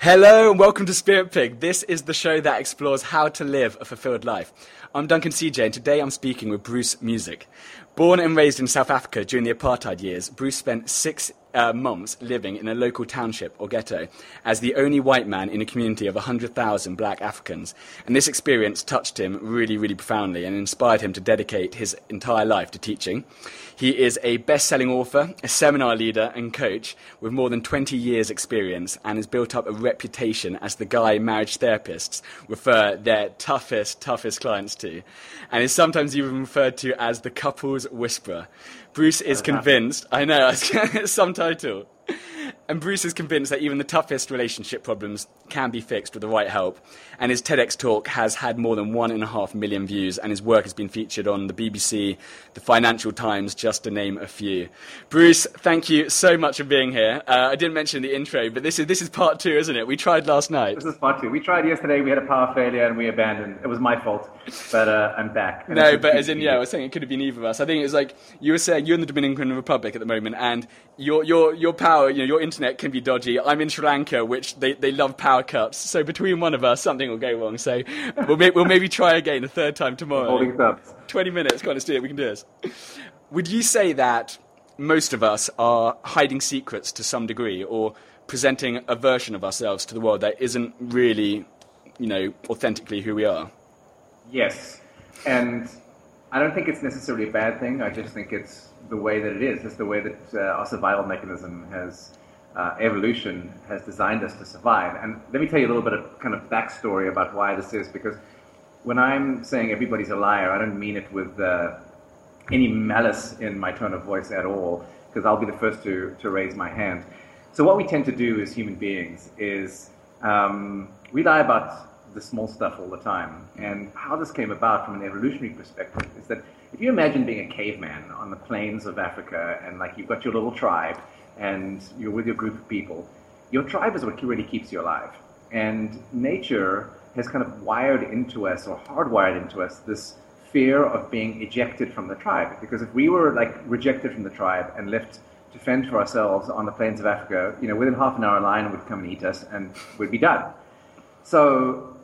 Hello and welcome to Spirit Pig. This is the show that explores how to live a fulfilled life. I'm Duncan CJ and today I'm speaking with Bruce Muzik. Born and raised in South Africa during the apartheid years, Bruce spent six uh, months living in a local township or ghetto as the only white man in a community of 100,000 black Africans. And this experience touched him really, really profoundly and inspired him to dedicate his entire life to teaching. He is a best selling author, a seminar leader, and coach with more than 20 years' experience and has built up a reputation as the guy marriage therapists refer their toughest, toughest clients to, and is sometimes even referred to as the couple's whisperer. Bruce is convinced, I know, it's some title. And Bruce is convinced that even the toughest relationship problems can be fixed with the right help. And his TEDx talk has had more than one and a half million views, and his work has been featured on the BBC, the Financial Times, just to name a few. Bruce, thank you so much for being here. Uh, I didn't mention the intro, but this is, this is part two, isn't it? We tried last night. This is part two. We tried yesterday, we had a power failure, and we abandoned. It was my fault, but uh, I'm back. And no, but as in, yeah, I was saying it could have been either of us. I think it was like you were saying you're in the Dominican Republic at the moment, and your, your, your power, you know, your internet can be dodgy. I'm in Sri Lanka, which they, they love power cuts. So between one of us, something will go wrong. So we'll, may, we'll maybe try again a third time tomorrow. Holding thumbs. 20 minutes, can't do it. We can do this. Would you say that most of us are hiding secrets to some degree or presenting a version of ourselves to the world that isn't really, you know, authentically who we are? Yes. And I don't think it's necessarily a bad thing. I just think it's the way that it is. It's the way that uh, our survival mechanism has uh, evolution has designed us to survive. And let me tell you a little bit of kind of backstory about why this is, because when I'm saying everybody's a liar, I don't mean it with uh, any malice in my tone of voice at all, because I'll be the first to, to raise my hand. So what we tend to do as human beings is um, we lie about the small stuff all the time. And how this came about from an evolutionary perspective is that if you imagine being a caveman on the plains of Africa and like you've got your little tribe and you're with your group of people, your tribe is what really keeps you alive. And nature has kind of wired into us or hardwired into us this fear of being ejected from the tribe. Because if we were like rejected from the tribe and left to fend for ourselves on the plains of Africa, you know, within half an hour a lion would come and eat us and we'd be done. So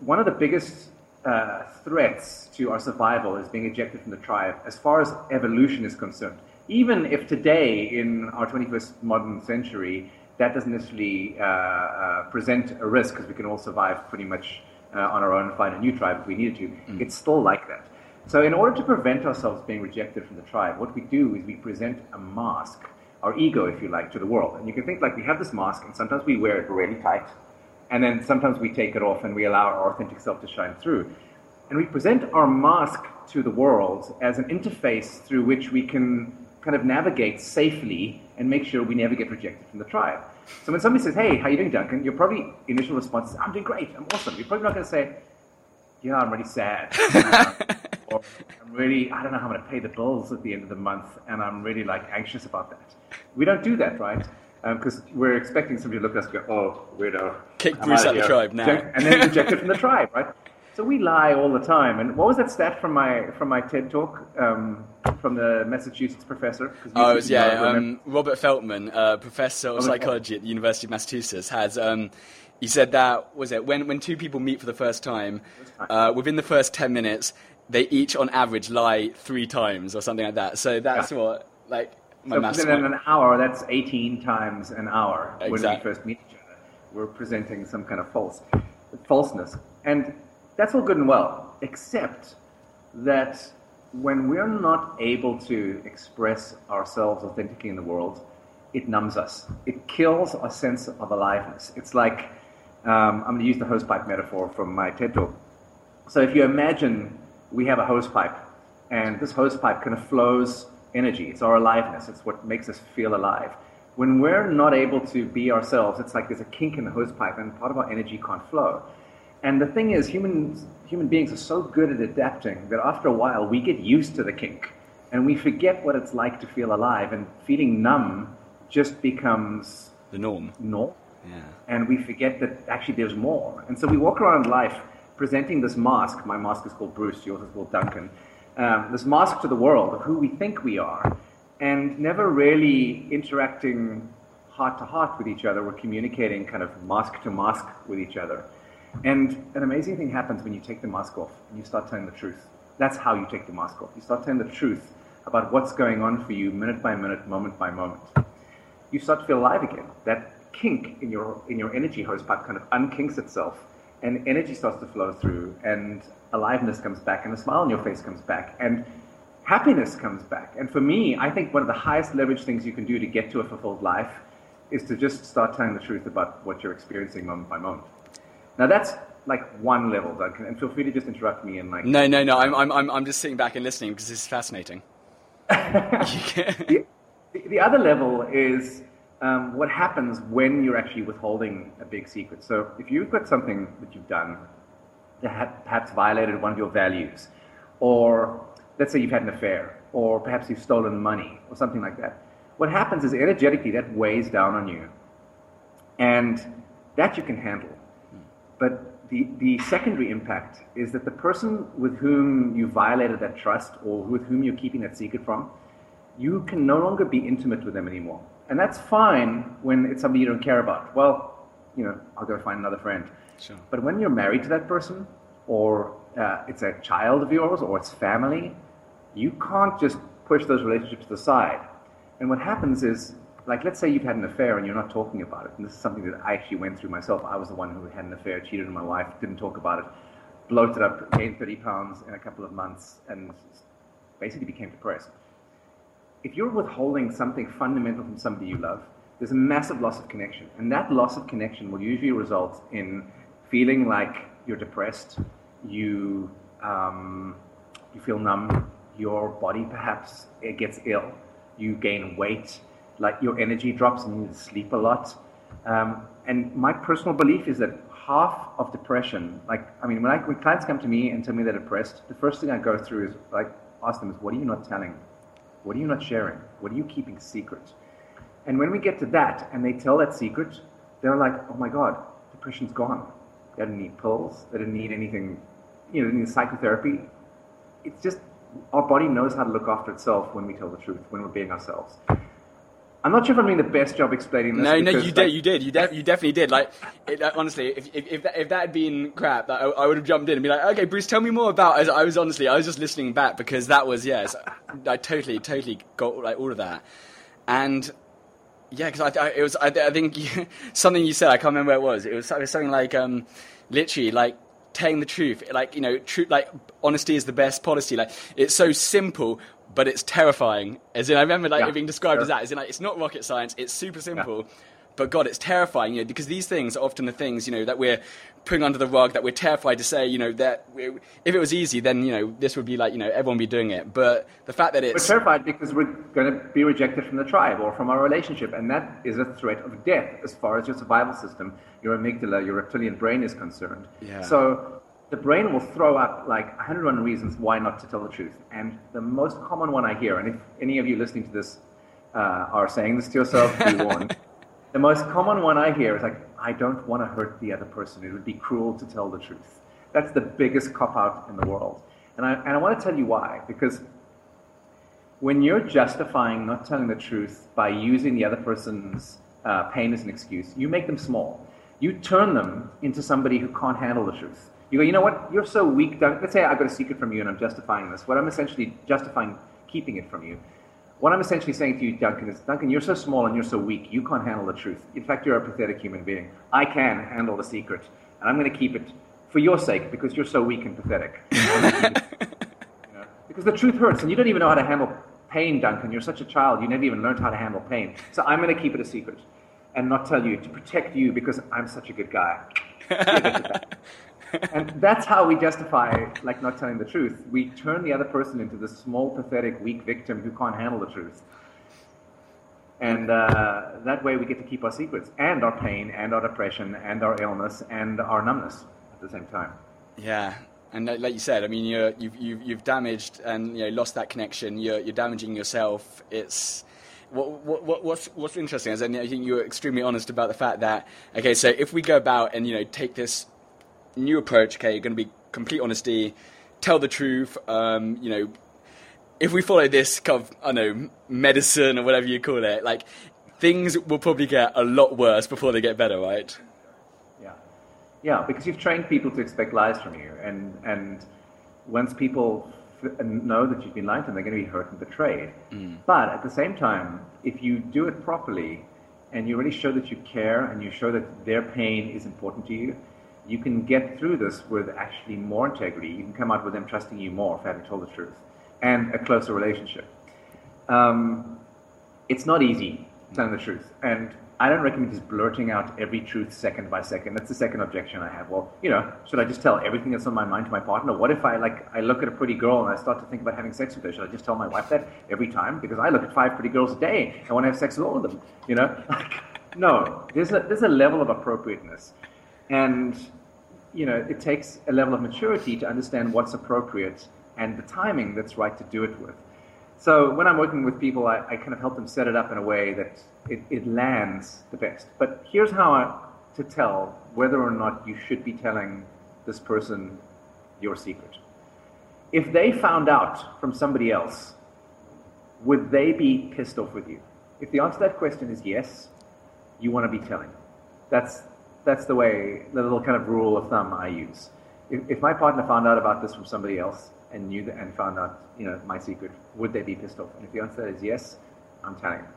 one of the biggest uh, threats to our survival is being ejected from the tribe as far as evolution is concerned even if today, in our 21st modern century, that doesn't necessarily uh, uh, present a risk because we can all survive pretty much uh, on our own and find a new tribe if we needed to, mm. it's still like that. So, in order to prevent ourselves being rejected from the tribe, what we do is we present a mask, our ego, if you like, to the world. And you can think like we have this mask, and sometimes we wear it really tight, and then sometimes we take it off and we allow our authentic self to shine through. And we present our mask to the world as an interface through which we can kind of navigate safely and make sure we never get rejected from the tribe. So when somebody says, "Hey, how you doing, Duncan?" Your probably initial response is, "I'm doing great. I'm awesome." You're probably not going to say, "Yeah, I'm really sad," or "I'm really I don't know how I'm going to pay the bills at the end of the month, and I'm really like anxious about that." We don't do that, right? Because um, we're expecting somebody to look at us and go, "Oh, weirdo." Kick Bruce out the tribe now, and then rejected from the tribe, right? So we lie all the time. And what was that stat from my from my TED talk um, from the Massachusetts professor? Oh, it was, yeah, um, Robert Feldman, uh, professor of psychology at the University of Massachusetts, has. Um, he said that was it when when two people meet for the first time, uh, within the first ten minutes, they each on average lie three times or something like that. So that's yeah. what like my so within an hour, that's eighteen times an hour exactly. when we first meet each other. We're presenting some kind of false falseness and that's all good and well, except that when we're not able to express ourselves authentically in the world, it numbs us. It kills our sense of aliveness. It's like, um, I'm going to use the hosepipe metaphor from my TED talk. So if you imagine we have a hosepipe, and this hosepipe kind of flows energy. It's our aliveness. It's what makes us feel alive. When we're not able to be ourselves, it's like there's a kink in the hosepipe, and part of our energy can't flow. And the thing is, humans, human beings are so good at adapting that after a while we get used to the kink and we forget what it's like to feel alive, and feeling numb just becomes the norm. Norm. Yeah. And we forget that actually there's more. And so we walk around life presenting this mask. My mask is called Bruce, yours is called Duncan. Um, this mask to the world of who we think we are, and never really interacting heart to heart with each other. We're communicating kind of mask to mask with each other. And an amazing thing happens when you take the mask off and you start telling the truth. That's how you take the mask off. You start telling the truth about what's going on for you minute by minute, moment by moment. You start to feel alive again. That kink in your in your energy hose pipe kind of unkinks itself and energy starts to flow through and aliveness comes back and a smile on your face comes back and happiness comes back. And for me, I think one of the highest leverage things you can do to get to a fulfilled life is to just start telling the truth about what you're experiencing moment by moment. Now that's like one level, Duncan, and feel free to just interrupt me and like. No, no, no. I'm, I'm, I'm just sitting back and listening because this is fascinating. the, the other level is um, what happens when you're actually withholding a big secret. So if you've got something that you've done that perhaps violated one of your values, or let's say you've had an affair, or perhaps you've stolen money, or something like that, what happens is energetically that weighs down on you. And that you can handle. But the, the secondary impact is that the person with whom you violated that trust or with whom you're keeping that secret from, you can no longer be intimate with them anymore. And that's fine when it's somebody you don't care about. Well, you know, I'll go find another friend. Sure. But when you're married to that person, or uh, it's a child of yours, or it's family, you can't just push those relationships to the side. And what happens is, like, let's say you've had an affair and you're not talking about it. And this is something that I actually went through myself. I was the one who had an affair, cheated on my wife, didn't talk about it, bloated up, gained 30 pounds in a couple of months, and basically became depressed if you're withholding something fundamental from somebody you love, there's a massive loss of connection. And that loss of connection will usually result in feeling like you're depressed, you, um, you feel numb, your body perhaps it gets ill, you gain weight, like your energy drops and you sleep a lot. Um, and my personal belief is that half of depression, like, I mean, when, I, when clients come to me and tell me they're depressed, the first thing I go through is like, ask them is, what are you not telling what are you not sharing? What are you keeping secret? And when we get to that and they tell that secret, they're like, oh my God, depression's gone. They didn't need pills. They didn't need anything, you know, they need psychotherapy. It's just our body knows how to look after itself when we tell the truth, when we're being ourselves. I'm not sure if I'm doing the best job explaining this. No, no, you like, did, you did, you, de- you definitely did. Like, it, uh, honestly, if if if that, if that, had been crap, I, I, would have jumped in and be like, okay, Bruce, tell me more about. I, I was honestly, I was just listening back because that was yes, I totally, totally got like all of that, and yeah, because I, it was, I, think you, something you said, I can't remember where it was. It was, it was something like, um, literally, like telling the truth, like you know, truth, like honesty is the best policy. Like it's so simple, but it's terrifying. As in, I remember like yeah, it being described sure. as that. As in, like it's not rocket science. It's super simple. Yeah. But God, it's terrifying, you know, because these things are often the things, you know, that we're putting under the rug, that we're terrified to say, you know, that if it was easy, then, you know, this would be like, you know, everyone would be doing it. But the fact that it's... We're terrified because we're going to be rejected from the tribe or from our relationship, and that is a threat of death as far as your survival system, your amygdala, your reptilian brain is concerned. Yeah. So the brain will throw up like 101 reasons why not to tell the truth. And the most common one I hear, and if any of you listening to this uh, are saying this to yourself, be warned. the most common one I hear is like, I don't want to hurt the other person. It would be cruel to tell the truth. That's the biggest cop out in the world. And I, and I want to tell you why. Because when you're justifying not telling the truth by using the other person's uh, pain as an excuse, you make them small. You turn them into somebody who can't handle the truth. You go, you know what? You're so weak. Duncan. Let's say I've got a secret from you and I'm justifying this. What I'm essentially justifying keeping it from you. What I'm essentially saying to you, Duncan, is Duncan, you're so small and you're so weak. You can't handle the truth. In fact, you're a pathetic human being. I can handle the secret, and I'm going to keep it for your sake because you're so weak and pathetic. you know? Because the truth hurts, and you don't even know how to handle pain, Duncan. You're such a child. You never even learned how to handle pain. So I'm going to keep it a secret and not tell you to protect you because I'm such a good guy. and that's how we justify like not telling the truth. We turn the other person into this small, pathetic, weak victim who can't handle the truth. And uh, that way we get to keep our secrets and our pain and our depression and our illness and our numbness at the same time. Yeah. And like you said, I mean, you have you've, you've, you've damaged and you know, lost that connection. You're, you're damaging yourself. It's what, what, what's, what's interesting is I think you were extremely honest about the fact that, okay, so if we go about and, you know, take this new approach, okay, you're going to be complete honesty, tell the truth, um, you know, if we follow this kind of, I don't know, medicine or whatever you call it, like, things will probably get a lot worse before they get better, right? Yeah, yeah, because you've trained people to expect lies from you, and and once people f- know that you've been lied to them, they're going to be hurt and betrayed. But at the same time, if you do it properly, and you really show that you care, and you show that their pain is important to you, you can get through this with actually more integrity. You can come out with them trusting you more for having told the truth, and a closer relationship. Um, it's not easy telling the truth, and I don't recommend just blurting out every truth second by second. That's the second objection I have. Well, you know, should I just tell everything that's on my mind to my partner? What if I like I look at a pretty girl and I start to think about having sex with her? Should I just tell my wife that every time? Because I look at five pretty girls a day. I want to have sex with all of them. You know, no. There's a there's a level of appropriateness, and you know, it takes a level of maturity to understand what's appropriate and the timing that's right to do it with. So when I'm working with people, I, I kind of help them set it up in a way that it, it lands the best. But here's how I, to tell whether or not you should be telling this person your secret. If they found out from somebody else, would they be pissed off with you? If the answer to that question is yes, you want to be telling. That's that's the way the little kind of rule of thumb I use. If, if my partner found out about this from somebody else and knew that, and found out you know my secret, would they be pissed off? And if the answer is yes, I'm telling. them.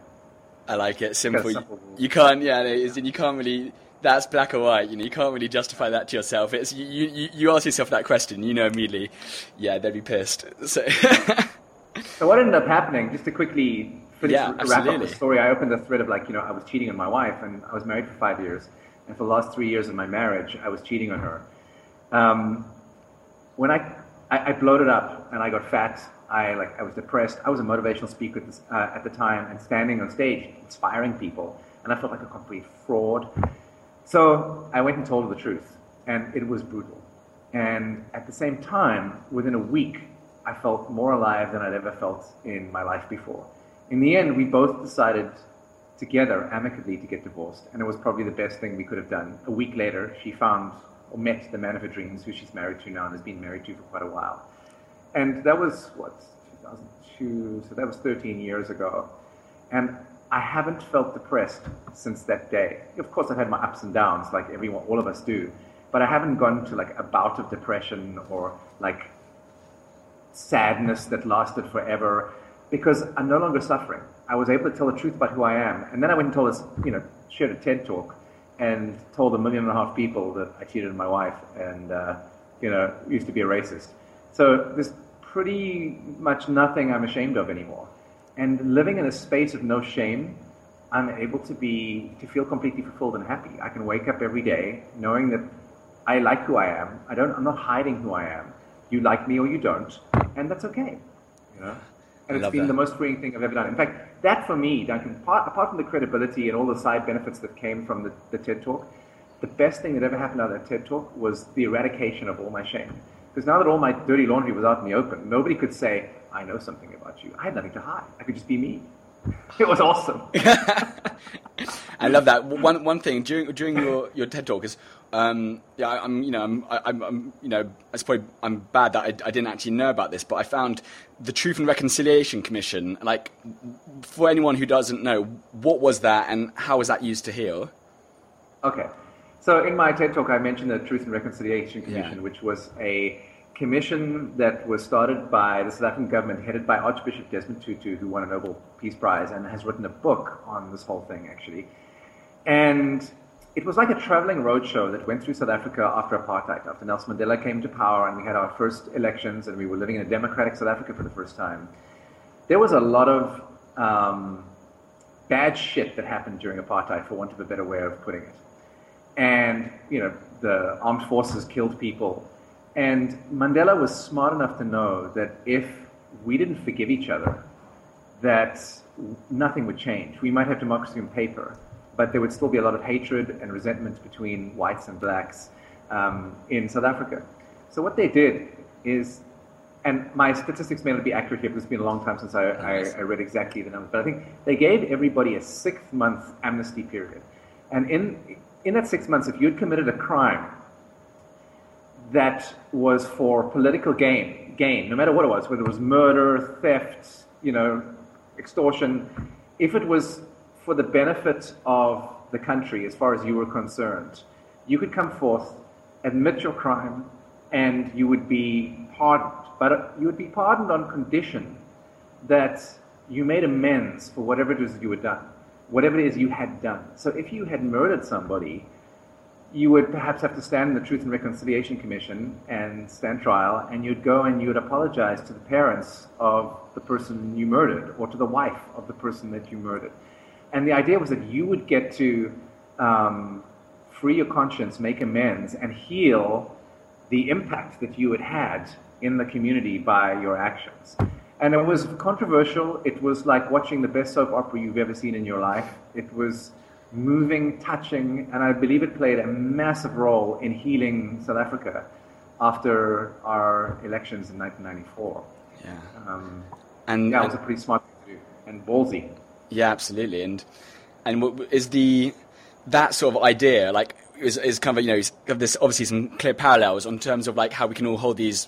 I like it. Simple. simple. You can't. Yeah, is, and you can't really. That's black or white. You know, you can't really justify that to yourself. It's you. You, you ask yourself that question. You know immediately. Yeah, they'd be pissed. So. So what ended up happening, just to quickly finish, Yeah, wrap up the story, I opened the thread of like, you know, I was cheating on my wife, and I was married for five years, and for the last three years of my marriage, I was cheating on her. Um, when I, I, I bloated up and I got fat, I like I was depressed. I was a motivational speaker at, uh, at the time and standing on stage inspiring people, and I felt like a complete fraud. So I went and told her the truth, and it was brutal. And at the same time, within a week, I felt more alive than I'd ever felt in my life before. In the end, we both decided together, amicably, to get divorced, and it was probably the best thing we could have done. A week later, she found or met the man of her dreams, who she's married to now and has been married to for quite a while. And that was, what, 2002, so that was 13 years ago. And I haven't felt depressed since that day. Of course, I've had my ups and downs, like everyone, all of us do. But I haven't gone to like a bout of depression or like sadness that lasted forever because I'm no longer suffering. I was able to tell the truth about who I am. And then I went and told us, you know, shared a TED talk and told a million and a half people that I cheated on my wife and, uh, you know, used to be a racist. So there's pretty much nothing I'm ashamed of anymore. And living in a space of no shame, I'm able to be, to feel completely fulfilled and happy. I can wake up every day knowing that I like who I am. I don't, I'm not hiding who I am. You like me or you don't, and that's okay. You know? I And it's love been that. the most freeing thing I've ever done. In fact, that for me, Duncan, apart, apart from the credibility and all the side benefits that came from the, the TED Talk, the best thing that ever happened out of that TED Talk was the eradication of all my shame. Because now that all my dirty laundry was out in the open, nobody could say, I know something about you. I had nothing to hide. I could just be me. It was awesome. I love that. One one thing during during your, your TED talk is, um, yeah, I- I'm you know I'm, I- I'm, I'm you know I suppose I'm bad that I, I didn't actually know about this, but I found the Truth and Reconciliation Commission. Like, for anyone who doesn't know, what was that and how was that used to heal? Okay. So in my TED talk, I mentioned the Truth and Reconciliation Commission, Yeah. which was a commission that was started by the South African government, headed by Archbishop Desmond Tutu, who won a Nobel Peace Prize and has written a book on this whole thing, actually. And it was like a traveling roadshow that went through South Africa after apartheid, after Nelson Mandela came to power, and we had our first elections, and we were living in a democratic South Africa for the first time. There was a lot of um, bad shit that happened during apartheid, for want of a better way of putting it. And you know the armed forces killed people. And mandela was smart enough to know that if we didn't forgive each other that nothing would change. We might have democracy on paper but there would still be a lot of hatred and resentment between whites and blacks um, in south africa so what they did is and my statistics may not be accurate here because it's been a long time since I, I, I read exactly the numbers, but I think they gave everybody a six month amnesty period. And in, in that six months, if you'd committed a crime that was for political gain, gain, no matter what it was, whether it was murder, theft, you know, extortion, if it was for the benefit of the country, as far as you were concerned, you could come forth, admit your crime, and you would be pardoned. But uh, you would be pardoned on condition that you made amends for whatever it is you had done, whatever it is you had done. So if you had murdered somebody, you would perhaps have to stand in the Truth and Reconciliation Commission and stand trial, and you'd go and you would apologize to the parents of the person you murdered or to the wife of the person that you murdered. And the idea was that you would get to um, free your conscience, make amends, and heal the impact that you had had in the community by your actions. And it was controversial. It was like watching the best soap opera you've ever seen in your life. It was moving, touching, and I believe it played a massive role in healing South Africa after our elections in 1994. Yeah. Um, And yeah, it was a pretty smart thing to do and ballsy. Yeah, absolutely. And and what is the that sort of idea like is, is kind of you know this obviously some clear parallels on terms of like how we can all hold these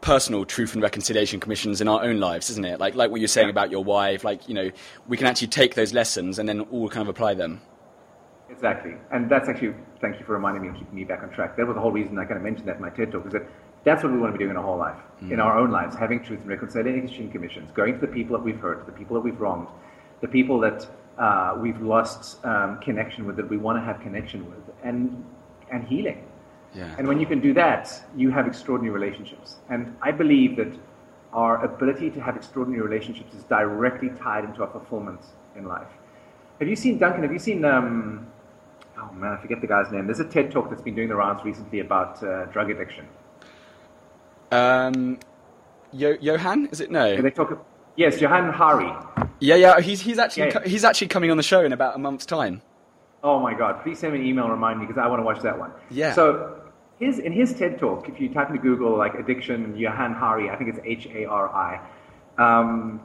personal truth and reconciliation commissions in our own lives, isn't it? Like like what you're saying Yeah. about your wife, like you know we can actually take those lessons and then all kind of apply them. Exactly. And that's actually, thank you for reminding me and keeping me back on track. That was the whole reason I kind of mentioned that in my TED talk, is that that's what we want to be doing in our whole life, in mm. our own lives, having truth and reconciliation commissions, going to the people that we've hurt, the people that we've wronged, the people that uh, we've lost um, connection with, that we want to have connection with, and, and healing. Yeah. And when you can do that, you have extraordinary relationships. And I believe that our ability to have extraordinary relationships is directly tied into our fulfillment in life. Have you seen, Duncan, have you seen, um, oh man, I forget the guy's name. There's a TED talk that's been doing the rounds recently about uh, drug addiction. Um, Yo- Johan, is it no? They talk, yes, Johan Hari. Yeah, yeah. He's he's actually Yeah, he's actually coming on the show in about a month's time. Oh my God! Please send me an email and remind me because I want to watch that one. Yeah. So, his in his TED talk, if you type into Google like addiction, Johan Hari, I think it's H A R I. Um,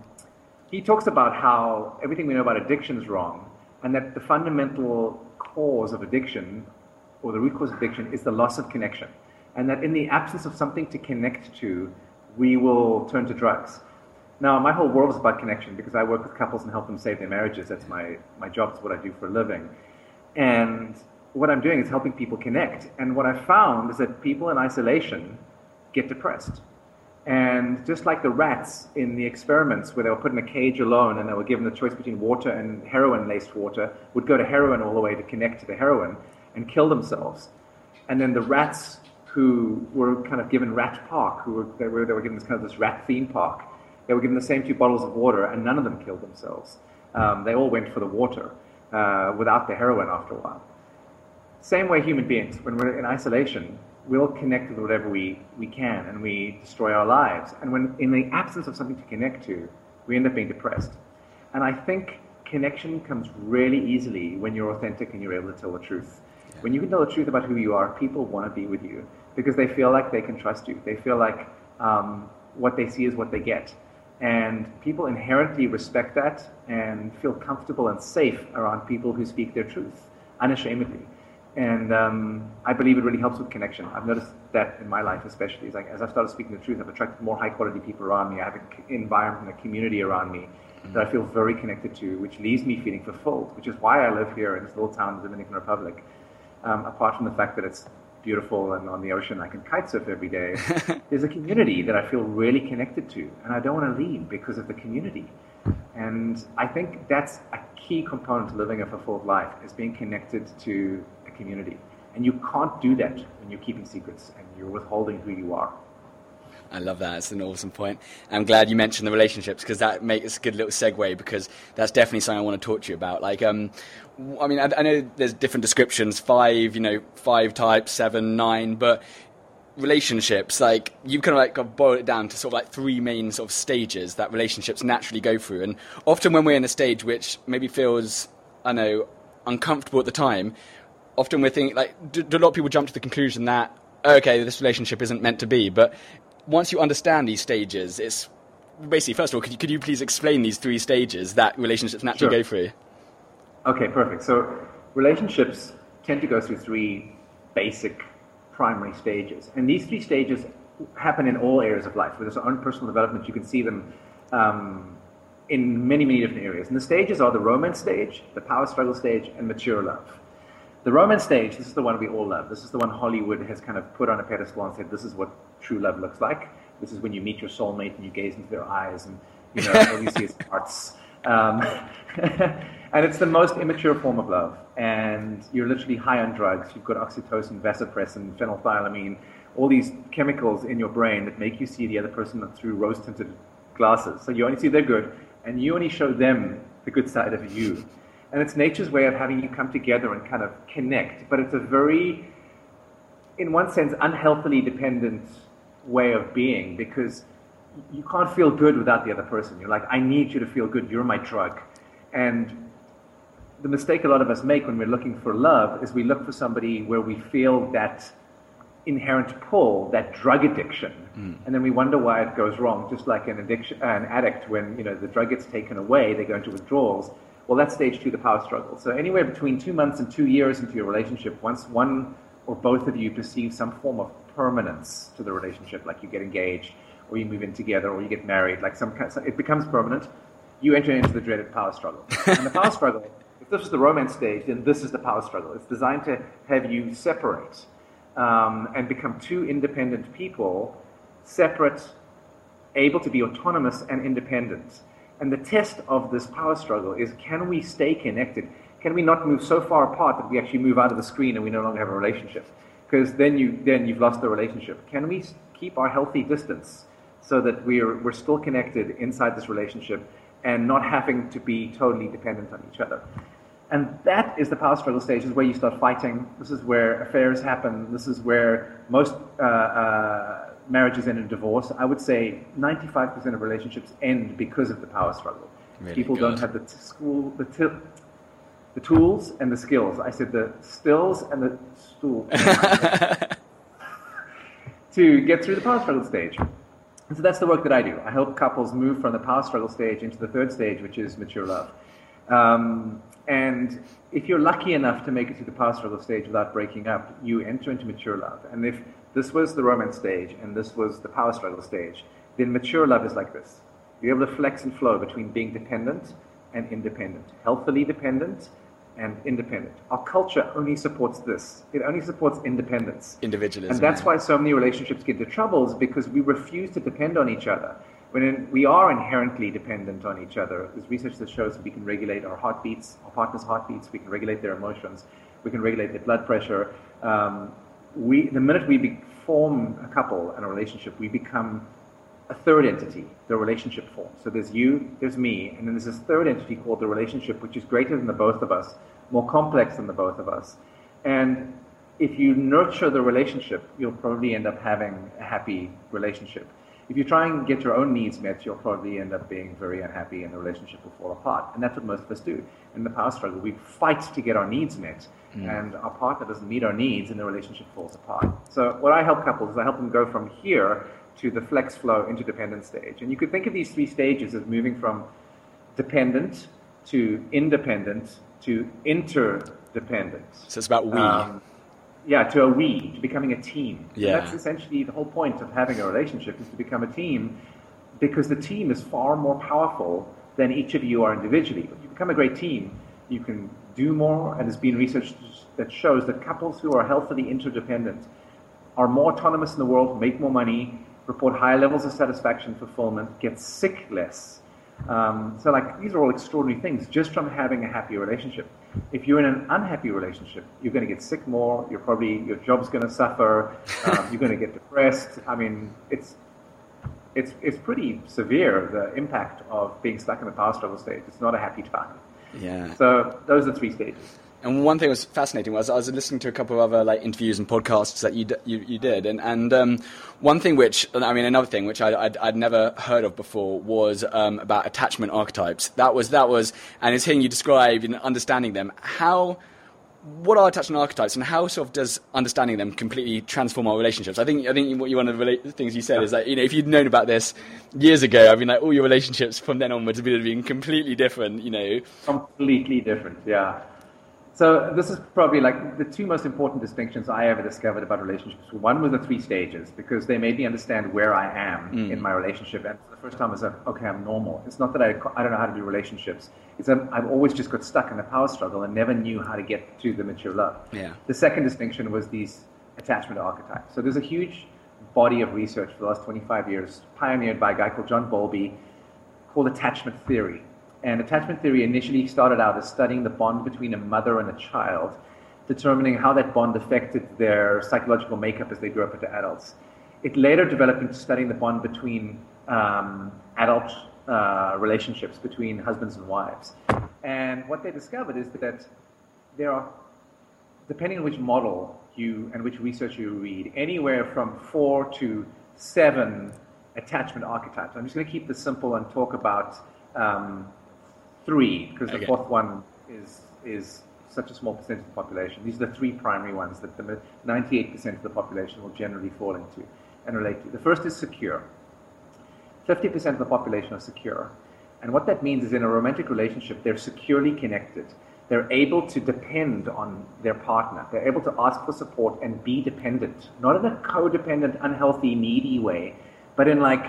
he talks about how everything we know about addiction is wrong, and that the fundamental cause of addiction, or the root cause of addiction, is the loss of connection, and that in the absence of something to connect to, we will turn to drugs. Now, my whole world is about connection because I work with couples and help them save their marriages. That's my, my job, it's what I do for a living. And what I'm doing is helping people connect. And what I found is that people in isolation get depressed. And just like the rats in the experiments where they were put in a cage alone and they were given the choice between water and heroin laced water, would go to heroin all the way to connect to the heroin and kill themselves. And then the rats who were kind of given Rat Park, who were they were, they were given this kind of this rat theme park, they were given the same two bottles of water, and none of them killed themselves. Um, they all went for the water uh, without the heroin after a while. Same way human beings, when we're in isolation, we'll connect with whatever we, we can and we destroy our lives. And when in the absence of something to connect to, we end up being depressed. And I think connection comes really easily when you're authentic and you're able to tell the truth. When you can tell the truth about who you are, people want to be with you because they feel like they can trust you. They feel like um, what they see is what they get. And people inherently respect that and feel comfortable and safe around people who speak their truth unashamedly. And um, I believe it really helps with connection. I've noticed that in my life, especially. Like as I've started speaking the truth, I've attracted more high quality people around me. I have an environment, a community around me that I feel very connected to, which leaves me feeling fulfilled, which is why I live here in this little town in the Dominican Republic. Um, apart from the fact that it's beautiful and on the ocean, I can kite surf every day. There's a community that I feel really connected to, and I don't want to leave because of the community. And I think that's a key component to living a fulfilled life is being connected to a community. And you can't do that when you're keeping secrets and you're withholding who you are. I love that. It's an awesome point. I'm glad you mentioned the relationships because that makes a good little segue because that's definitely something I want to talk to you about. Like, um, I mean, I, I know there's different descriptions, five, you know, five types, seven, nine, but relationships, like you've kind of like got boiled it down to sort of like three main sort of stages that relationships naturally go through. And often when we're in a stage which maybe feels, I know, uncomfortable at the time, often we're thinking like, do, do a lot of people jump to the conclusion that okay, this relationship isn't meant to be, but once you understand these stages, it's basically, first of all, could you, could you please explain these three stages that relationships naturally Sure. go through? Okay, perfect. So relationships tend to go through three basic primary stages. And these three stages happen in all areas of life. With our own personal development, you can see them um, in many, many different areas. And the stages are the romance stage, the power struggle stage, and mature love. The romance stage, this is the one we all love. This is the one Hollywood has kind of put on a pedestal and said, this is what true love looks like. This is when you meet your soulmate and you gaze into their eyes and you know all you see is hearts. Um, and it's the most immature form of love. And you're literally high on drugs. You've got oxytocin, vasopressin, phenethylamine, all these chemicals in your brain that make you see the other person through rose tinted glasses. So you only see their good, and you only show them the good side of you. And it's nature's way of having you come together and kind of connect. But it's a very, in one sense, unhealthily dependent way of being because you can't feel good without the other person. You're like, I need you to feel good. You're my drug. And the mistake a lot of us make when we're looking for love is we look for somebody where we feel that inherent pull, that drug addiction, mm. and then we wonder why it goes wrong. Just like an addiction, an addict, when you know the drug gets taken away, they go into withdrawals. Well, that's stage two, the power struggle. So anywhere between two months and two years into your relationship, once one or both of you perceive some form of permanence to the relationship, like you get engaged, or you move in together, or you get married, like some kind, of, it becomes permanent. You enter into the dreaded power struggle. and the power struggle, if this is the romance stage, then this is the power struggle. It's designed to have you separate um, and become two independent people, separate, able to be autonomous and independent. And the test of this power struggle is can we stay connected? Can we not move so far apart that we actually move out of the screen and we no longer have a relationship? Because then, you, then you've lost the relationship. Can we keep our healthy distance so that we're, we're still connected inside this relationship and not having to be totally dependent on each other? And that is the power struggle stage, is where you start fighting. This is where affairs happen. This is where most uh, uh, marriages end in divorce. I would say 95% of relationships end because of the power struggle. Really People good. don't have the t- school, the, t- the tools and the skills. I said the stills and the stool to get through the power struggle stage. And so that's the work that I do. I help couples move from the power struggle stage into the third stage, which is mature love. Um, and if you're lucky enough to make it to the power struggle stage without breaking up, you enter into mature love. And if this was the romance stage and this was the power struggle stage, then mature love is like this. You're able to flex and flow between being dependent and independent, healthily dependent and independent. Our culture only supports this. It only supports independence. Individualism. And that's why so many relationships get into troubles because we refuse to depend on each other when we are inherently dependent on each other. There's research that shows we can regulate our heartbeats, our partner's heartbeats, we can regulate their emotions, we can regulate their blood pressure. Um, we, the minute we be, form a couple and a relationship, we become a third entity, the relationship form. So there's you, there's me, and then there's this third entity called the relationship, which is greater than the both of us, more complex than the both of us. And if you nurture the relationship, you'll probably end up having a happy relationship if you try and get your own needs met, you'll probably end up being very unhappy and the relationship will fall apart. And that's what most of us do. In the power struggle, we fight to get our needs met, mm. and our partner doesn't meet our needs, and the relationship falls apart. So, what I help couples is I help them go from here to the flex flow interdependent stage. And you could think of these three stages as moving from dependent to independent to interdependent. So, it's about we. Um, yeah, to a we, to becoming a team. Yeah. And that's essentially the whole point of having a relationship is to become a team because the team is far more powerful than each of you are individually. If you become a great team, you can do more, and there's been research that shows that couples who are healthily interdependent are more autonomous in the world, make more money, report higher levels of satisfaction, fulfillment, get sick less. Um, so, like, these are all extraordinary things just from having a happy relationship. If you're in an unhappy relationship, you're going to get sick more. You're probably your job's going to suffer. Um, you're going to get depressed. I mean, it's it's it's pretty severe the impact of being stuck in the power struggle stage. It's not a happy time. Yeah. So those are three stages. And one thing that was fascinating was I was listening to a couple of other like interviews and podcasts that you you, you did, and and um, one thing which I mean another thing which I, would I'd never heard of before was um, about attachment archetypes. That was that was, and it's hearing you describe and understanding them. How what are attachment archetypes, and how sort of does understanding them completely transform our relationships? I think I think what you, one of the things you said is that you know if you'd known about this years ago, I mean like all your relationships from then onwards would have been completely different. You know, completely different. Yeah. So this is probably like the two most important distinctions I ever discovered about relationships. One was the three stages because they made me understand where I am Mm. in my relationship. And for the first time I was like, okay, I'm normal. It's not that I, I don't know how to do relationships. It's that I've always just got stuck in a power struggle and never knew how to get to the mature love. Yeah. The second distinction was these attachment archetypes. So there's a huge body of research for the last 25 years, pioneered by a guy called John Bowlby, called attachment theory. And attachment theory initially started out as studying the bond between a mother and a child, determining how that bond affected their psychological makeup as they grew up into adults. It later developed into studying the bond between um, adult uh, relationships between husbands and wives. And what they discovered is that there are depending on which model you and which research you read, anywhere from four to seven attachment archetypes. I'm just going to keep this simple and talk about um, three because Okay. the fourth one is is such a small percentage of the population. These are the three primary ones that the 98% of the population will generally fall into and relate to. The first is secure. 50% of the population are secure. And what that means is in a romantic relationship, they're securely connected. They're able to depend on their partner. They're able to ask for support and be dependent. Not in a codependent, unhealthy, needy way, but in like,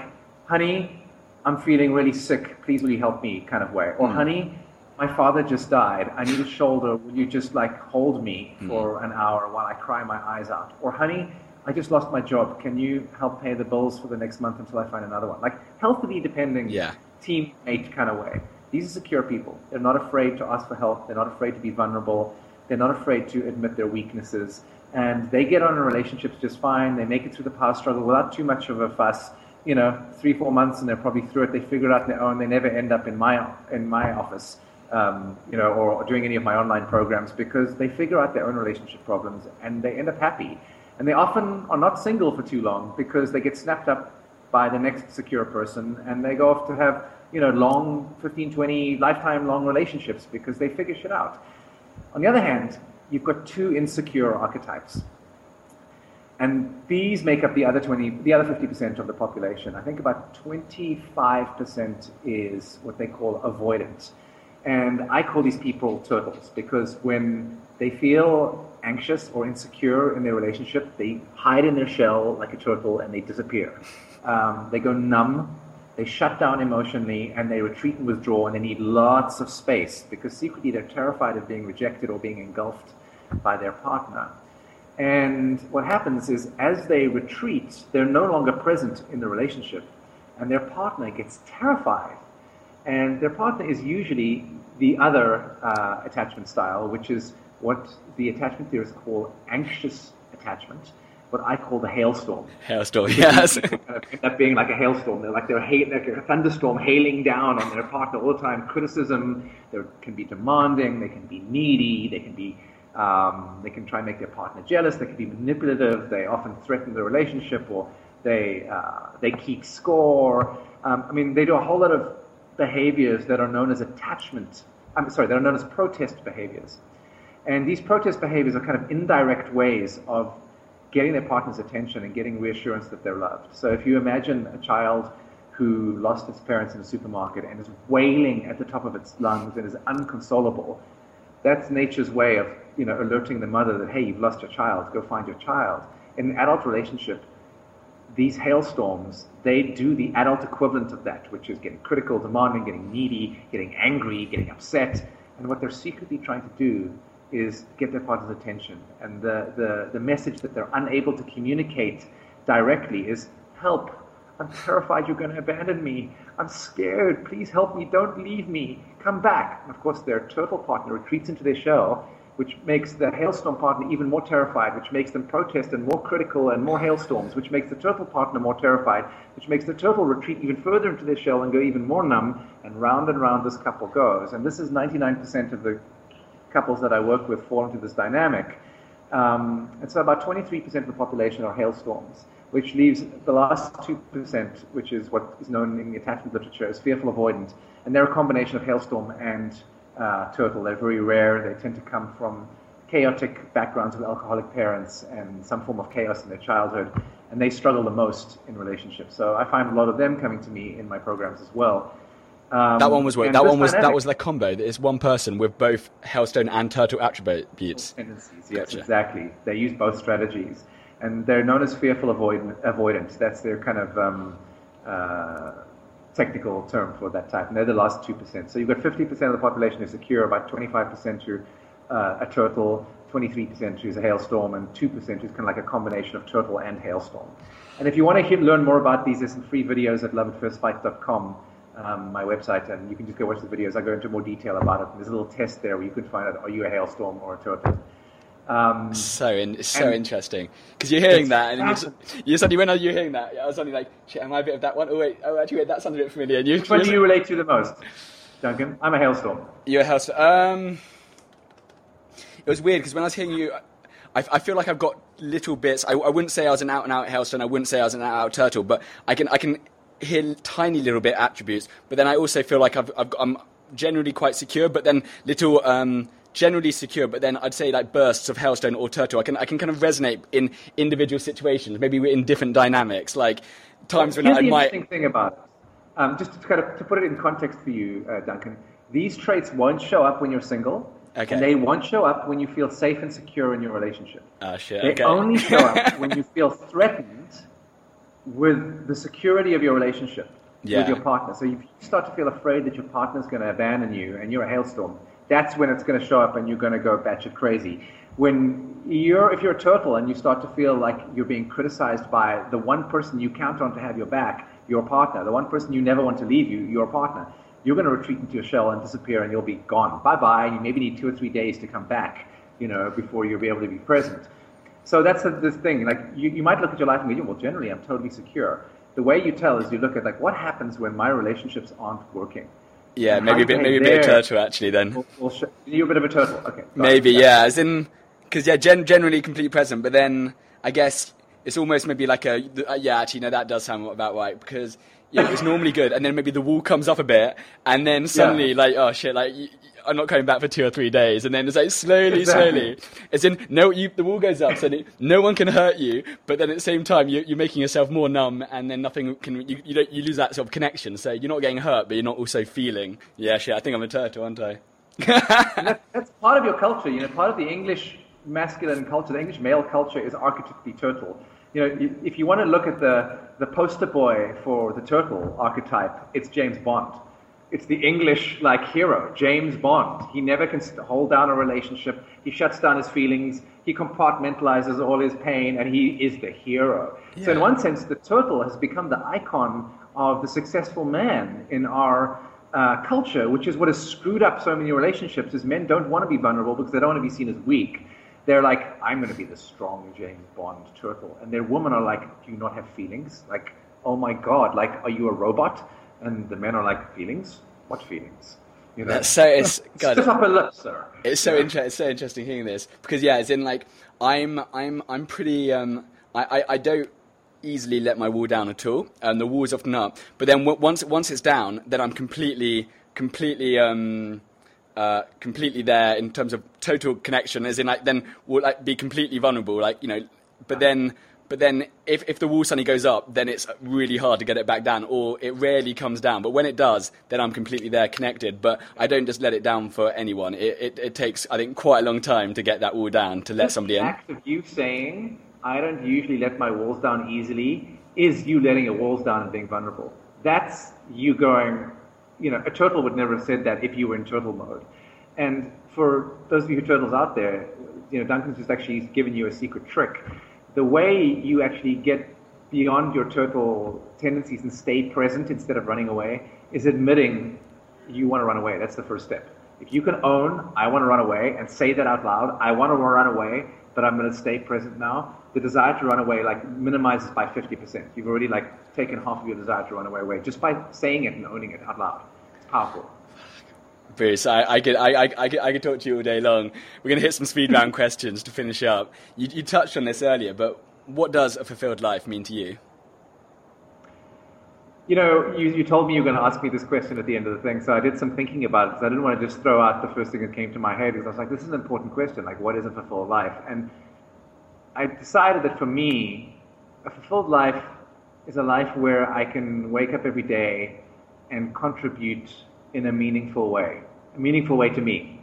honey, I'm feeling really sick. Please will you help me kind of way. Or, hmm. honey, my father just died. I need a shoulder. Will you just like hold me hmm. for an hour while I cry my eyes out? Or, honey, I just lost my job. Can you help pay the bills for the next month until I find another one? Like healthily depending Yeah. teammate kind of way. These are secure people. They're not afraid to ask for help. They're not afraid to be vulnerable. They're not afraid to admit their weaknesses. And they get on in relationships just fine. They make it through the power struggle without too much of a fuss. You know, three, four months, and they're probably through it. They figure it out on their own. They never end up in my in my office, um, you know, or doing any of my online programs because they figure out their own relationship problems and they end up happy. And they often are not single for too long because they get snapped up by the next secure person and they go off to have, you know, long 15, 20, lifetime long relationships because they figure shit out. On the other hand, you've got two insecure archetypes. And these make up the other 20, the other 50% of the population. I think about 25% is what they call avoidant. And I call these people turtles because when they feel anxious or insecure in their relationship, they hide in their shell like a turtle and they disappear. Um, they go numb, they shut down emotionally, and they retreat and withdraw, and they need lots of space because secretly they're terrified of being rejected or being engulfed by their partner. And what happens is, as they retreat, they're no longer present in the relationship, and their partner gets terrified. And their partner is usually the other uh, attachment style, which is what the attachment theorists call anxious attachment, what I call the hailstorm. Hailstorm, yes. Kind of end up being like a hailstorm. They're like they're ha- like a thunderstorm hailing down on their partner all the time. Criticism. They can be demanding. They can be needy. They can be. Um, they can try and make their partner jealous. They can be manipulative. They often threaten the relationship, or they uh, they keep score. Um, I mean, they do a whole lot of behaviors that are known as attachment. I'm sorry, that are known as protest behaviors. And these protest behaviors are kind of indirect ways of getting their partner's attention and getting reassurance that they're loved. So if you imagine a child who lost its parents in a supermarket and is wailing at the top of its lungs and is unconsolable, that's nature's way of you know alerting the mother that hey, you've lost your child, go find your child. In an adult relationship, these hailstorms, they do the adult equivalent of that, which is getting critical, demanding, getting needy, getting angry, getting upset. And what they're secretly trying to do is get their partner's attention. And the, the, the message that they're unable to communicate directly is help. I'm terrified you're going to abandon me. I'm scared. Please help me. Don't leave me. Come back. And of course, their turtle partner retreats into their shell, which makes the hailstorm partner even more terrified, which makes them protest and more critical and more hailstorms, which makes the turtle partner more terrified, which makes the turtle retreat even further into their shell and go even more numb. And round and round this couple goes. And this is 99% of the couples that I work with fall into this dynamic. Um, and so about 23% of the population are hailstorms, which leaves the last 2%, which is what is known in the attachment literature as fearful avoidant. And they're a combination of hailstorm and uh, turtle. They're very rare. They tend to come from chaotic backgrounds with alcoholic parents and some form of chaos in their childhood. And they struggle the most in relationships. So I find a lot of them coming to me in my programs as well. Um, That one was? That one was that was the combo. It's one person with both Hailstorm and Turtle attributes. tendencies. Yes, Gotcha. exactly. They use both strategies, and they're known as fearful avoid- avoidance. That's their kind of um, uh, technical term for that type. And they're the last two percent. So you've got fifty percent of the population who's secure, about twenty-five percent who uh, a turtle, twenty-three percent who's a hailstorm, and two percent who's kind of like a combination of turtle and hailstorm. And if you want to hear, learn more about these, there's some free videos at loveatfirstfight.com um, my website, and you can just go watch the videos. I go into more detail about it. There's a little test there where you can find out are you a hailstorm or a turtle. Um, So in, it's so interesting because you're hearing that, and you, fascinating. you suddenly when are you're hearing that, I was suddenly like, "Shit, am I a bit of that one?" Oh wait, oh actually, wait, that sounded a bit familiar. And you, which one do you're, relate to the most, Duncan? I'm a hailstorm. you're a hailstorm. Um, it was weird because when I was hearing you, I, I feel like I've got little bits. I, I wouldn't say I was an out and out hailstorm. I wouldn't say I was an out and out turtle, but I can I can hear tiny little bit attributes. But then I also feel like I've, I've got, I'm generally quite secure, but then little. Um, Generally secure, but then I'd say like bursts of hailstorm or turtle. I can I can kind of resonate in individual situations. Maybe we're in different dynamics, like times when Here's I the might. interesting thing about it. Um, just to kind of to put it in context for you, uh, Duncan. These traits won't show up when you're single, Okay. and they won't show up when you feel safe and secure in your relationship. Ah shit. They okay. only show up when you feel threatened with the security of your relationship Yeah. with your partner. So if you start to feel afraid that your partner's going to abandon you and you're a hailstorm, that's when it's going to show up and you're going to go batshit crazy. When you're, if you're a turtle and you start to feel like you're being criticized by the one person you count on to have your back, your partner, the one person you never want to leave you, your partner, you're going to retreat into your shell and disappear and you'll be gone. Bye bye. You maybe need two or three days to come back, you know, before you'll be able to be present. So that's the, this thing. Like you, you might look at your life and go, "Yeah, well, generally I'm totally secure. The way you tell is you look at like what happens when my relationships aren't working. Yeah, maybe a bit, maybe a bit of turtle actually. Then will- will sh- you're a bit of a turtle. Okay. sorry. maybe yeah, as in because yeah, gen- generally complete present, but then I guess it's almost maybe like a uh, yeah. Actually, no, that does sound about right because yeah, it's normally good, and then maybe the wall comes up a bit, and then suddenly like oh shit, like. I'm not coming back for two or three days, and then it's like slowly, Exactly. slowly. It's in no, you, the wall goes up, so no one can hurt you, but then at the same time you, you're making yourself more numb, and then nothing can. You, you don't you lose that sort of connection. So you're not getting hurt, but you're not also feeling. Yeah, shit. I think I'm a turtle, aren't I? That, that's part of your culture. You know, part of the English masculine culture, the English male culture is archetypically turtle. You know, if you want to look at the, the poster boy for the turtle archetype, it's James Bond. It's the English like hero, James Bond. He never can hold down a relationship. He shuts down his feelings. He compartmentalizes all his pain, and he is the hero. So in one sense, the turtle has become the icon of the successful man in our uh, culture, which is what has screwed up so many relationships. Is men don't want to be vulnerable because they don't want to be seen as weak. They're like, I'm going to be the strong James Bond turtle, and their women are like, Do you not have feelings? Like, oh my god, like, are you a robot? And the men are like, Feelings? What feelings? You know, That's so it's God, Stiff upper lip, sir. It's so Yeah. inter- it's so interesting hearing this because yeah, it's in like I'm I'm I'm pretty um I, I, I don't easily let my wall down at all, and the wall's often up. But then w- once once it's down, then I'm completely completely um uh completely there in terms of total connection. As in like then will like be completely vulnerable, like you know. But then but then if if the wall suddenly goes up, then it's really hard to get it back down, or it rarely comes down. But when it does, then I'm completely there, connected. But I don't just let it down for anyone. It it, it takes I think quite a long time to get that wall down to let somebody in. act of you saying, I don't usually let my walls down easily, is you letting your walls down and being vulnerable. That's you going, you know, a turtle would never have said that if you were in turtle mode. And for those of you who turtles out there, you know, Duncan's just actually given you a secret trick. The way you actually get beyond your turtle tendencies and stay present instead of running away is admitting you want to run away. That's the first step. If you can own, I want to run away, and say that out loud, I want to run away, but I'm going to stay present now, the desire to run away like minimizes by 50%. You've already like taken half of your desire to run away away just by saying it and owning it out loud. It's powerful. Bruce, I, I, could, I, I, I, could, I could talk to you all day long. We're going to hit some speed round questions to finish up. You, you touched on this earlier, but what does a fulfilled life mean to you? You know, you, you told me you were going to ask me this question at the end of the thing, so I did some thinking about it. 'cause I didn't want to just throw out the first thing that came to my head because I was like, this is an important question. Like, what is a fulfilled life? And I decided that for me, a fulfilled life is a life where I can wake up every day and contribute in a meaningful way, a meaningful way to me.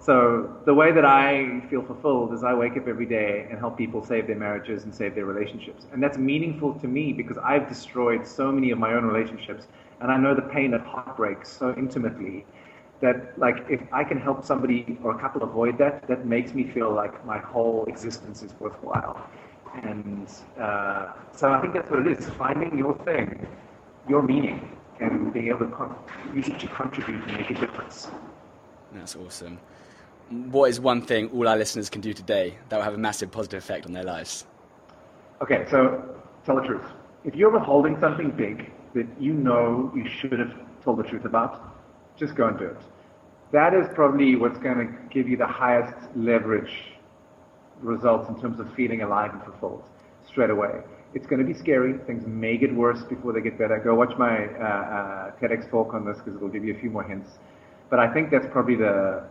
So the way that I feel fulfilled is I wake up every day and help people save their marriages and save their relationships. And that's meaningful to me because I've destroyed so many of my own relationships and I know the pain of heartbreak so intimately that like if I can help somebody or a couple avoid that, that makes me feel like my whole existence is worthwhile. And uh, so I think that's what it is: finding your thing, your meaning, and being able to con- use it to contribute and make a difference. That's awesome. What is one thing all our listeners can do today that will have a massive positive effect on their lives? Okay, so tell the truth. If you're holding something big that you know you should have told the truth about, just go and do it. That is probably what's going to give you the highest leverage results in terms of feeling alive and fulfilled straight away. It's going to be scary. Things may get worse before they get better. Go watch my uh, uh, TEDx talk on this because it'll give you a few more hints. But I think that's probably the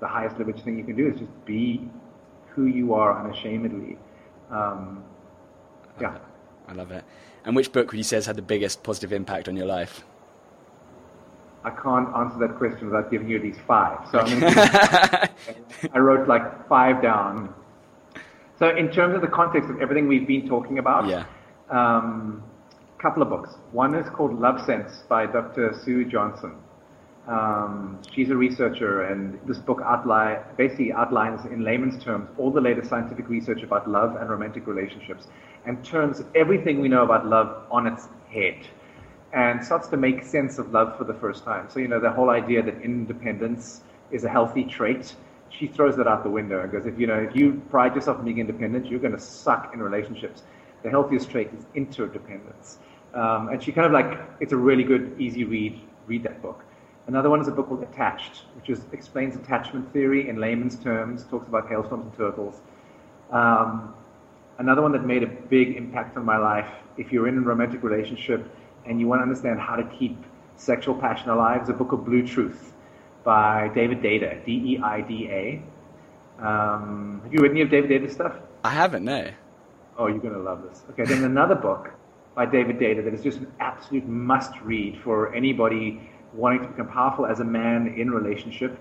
the highest leverage thing you can do is just be who you are unashamedly. Um, yeah. I love it. And which book would you say has had the biggest positive impact on your life? I can't answer that question without giving you these five. So I, I wrote like five down. So in terms of the context of everything we've been talking about, yeah. Um, couple of books. One is called Love Sense by Dr. Sue Johnson. Um, she's a researcher, and this book basically outlines in layman's terms all the latest scientific research about love and romantic relationships, and turns everything we know about love on its head and starts to make sense of love for the first time. So, you know, the whole idea that independence is a healthy trait, she throws that out the window and goes, if you know, if you pride yourself on being independent, you're going to suck in relationships. The healthiest trait is interdependence. Um, and she kind of like, it's a really good, easy read. Read that book. Another one is a book called Attached, which is, explains attachment theory in layman's terms, talks about hailstorms and turtles. Um, another one that made a big impact on my life, if you're in a romantic relationship, and you want to understand how to keep sexual passion alive, is a book of Blue Truth by David Deida, D-E-I-D-A. Um, have you read any of David Deida's stuff? I haven't, no. Oh, you're going to love this. Okay, then another book by David Deida that is just an absolute must-read for anybody wanting to become powerful as a man in relationship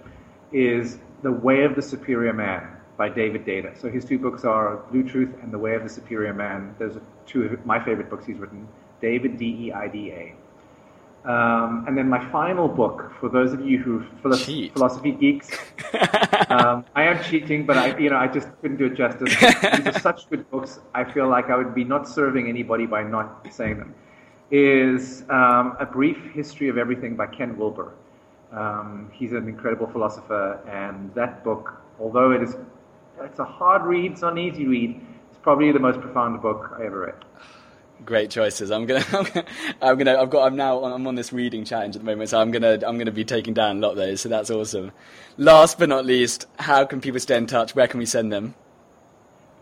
is The Way of the Superior Man by David Deida. So his two books are Blue Truth and The Way of the Superior Man. Those are two of my favorite books he's written. David, D-E-I-D-A. Um, and then my final book, for those of you who philo- philosophy geeks, um, I am cheating, but I, you know, I just couldn't do it justice. These are such good books. I feel like I would be not serving anybody by not saying them. Is um, a brief history of everything by Ken Wilber. Um, he's an incredible philosopher, and that book, although it is, it's a hard read, it's not an easy read. It's probably the most profound book I ever read. Great choices. I'm gonna, I'm gonna, I've got, I'm now, on, I'm on this reading challenge at the moment, so I'm gonna, I'm gonna be taking down a lot of those. So that's awesome. Last but not least, how can people stay in touch? Where can we send them?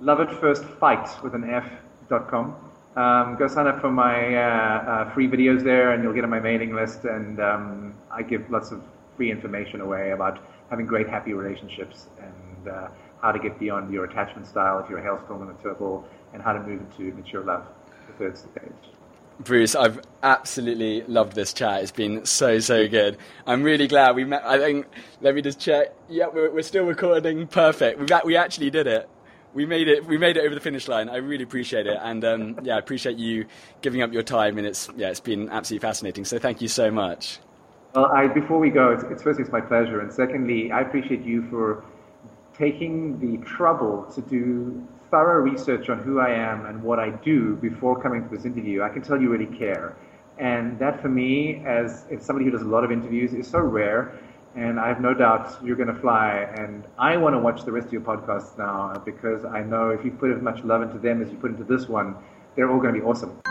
Love at first fight with an F dot com. Um, go sign up for my uh, uh, free videos there, and you'll get on my mailing list. And um, I give lots of free information away about having great, happy relationships and uh, how to get beyond your attachment style if you're a hailstorm and a turtle, and how to move into mature love the third stage. Bruce, I've absolutely loved this chat. It's been so, so good. I'm really glad we met. I think, let me just check. Yeah, we're, we're still recording. Perfect. we we actually did it. We made it. We made it over the finish line. I really appreciate it, and um, yeah, I appreciate you giving up your time. And it's yeah, it's been absolutely fascinating. So thank you so much. Well, I, before we go, it's, it's firstly it's my pleasure, and secondly, I appreciate you for taking the trouble to do thorough research on who I am and what I do before coming to this interview, I can tell you really care. And that for me, as, as somebody who does a lot of interviews, is so rare. And I have no doubt you're going to fly. And I want to watch the rest of your podcasts now because I know if you put as much love into them as you put into this one, they're all going to be awesome.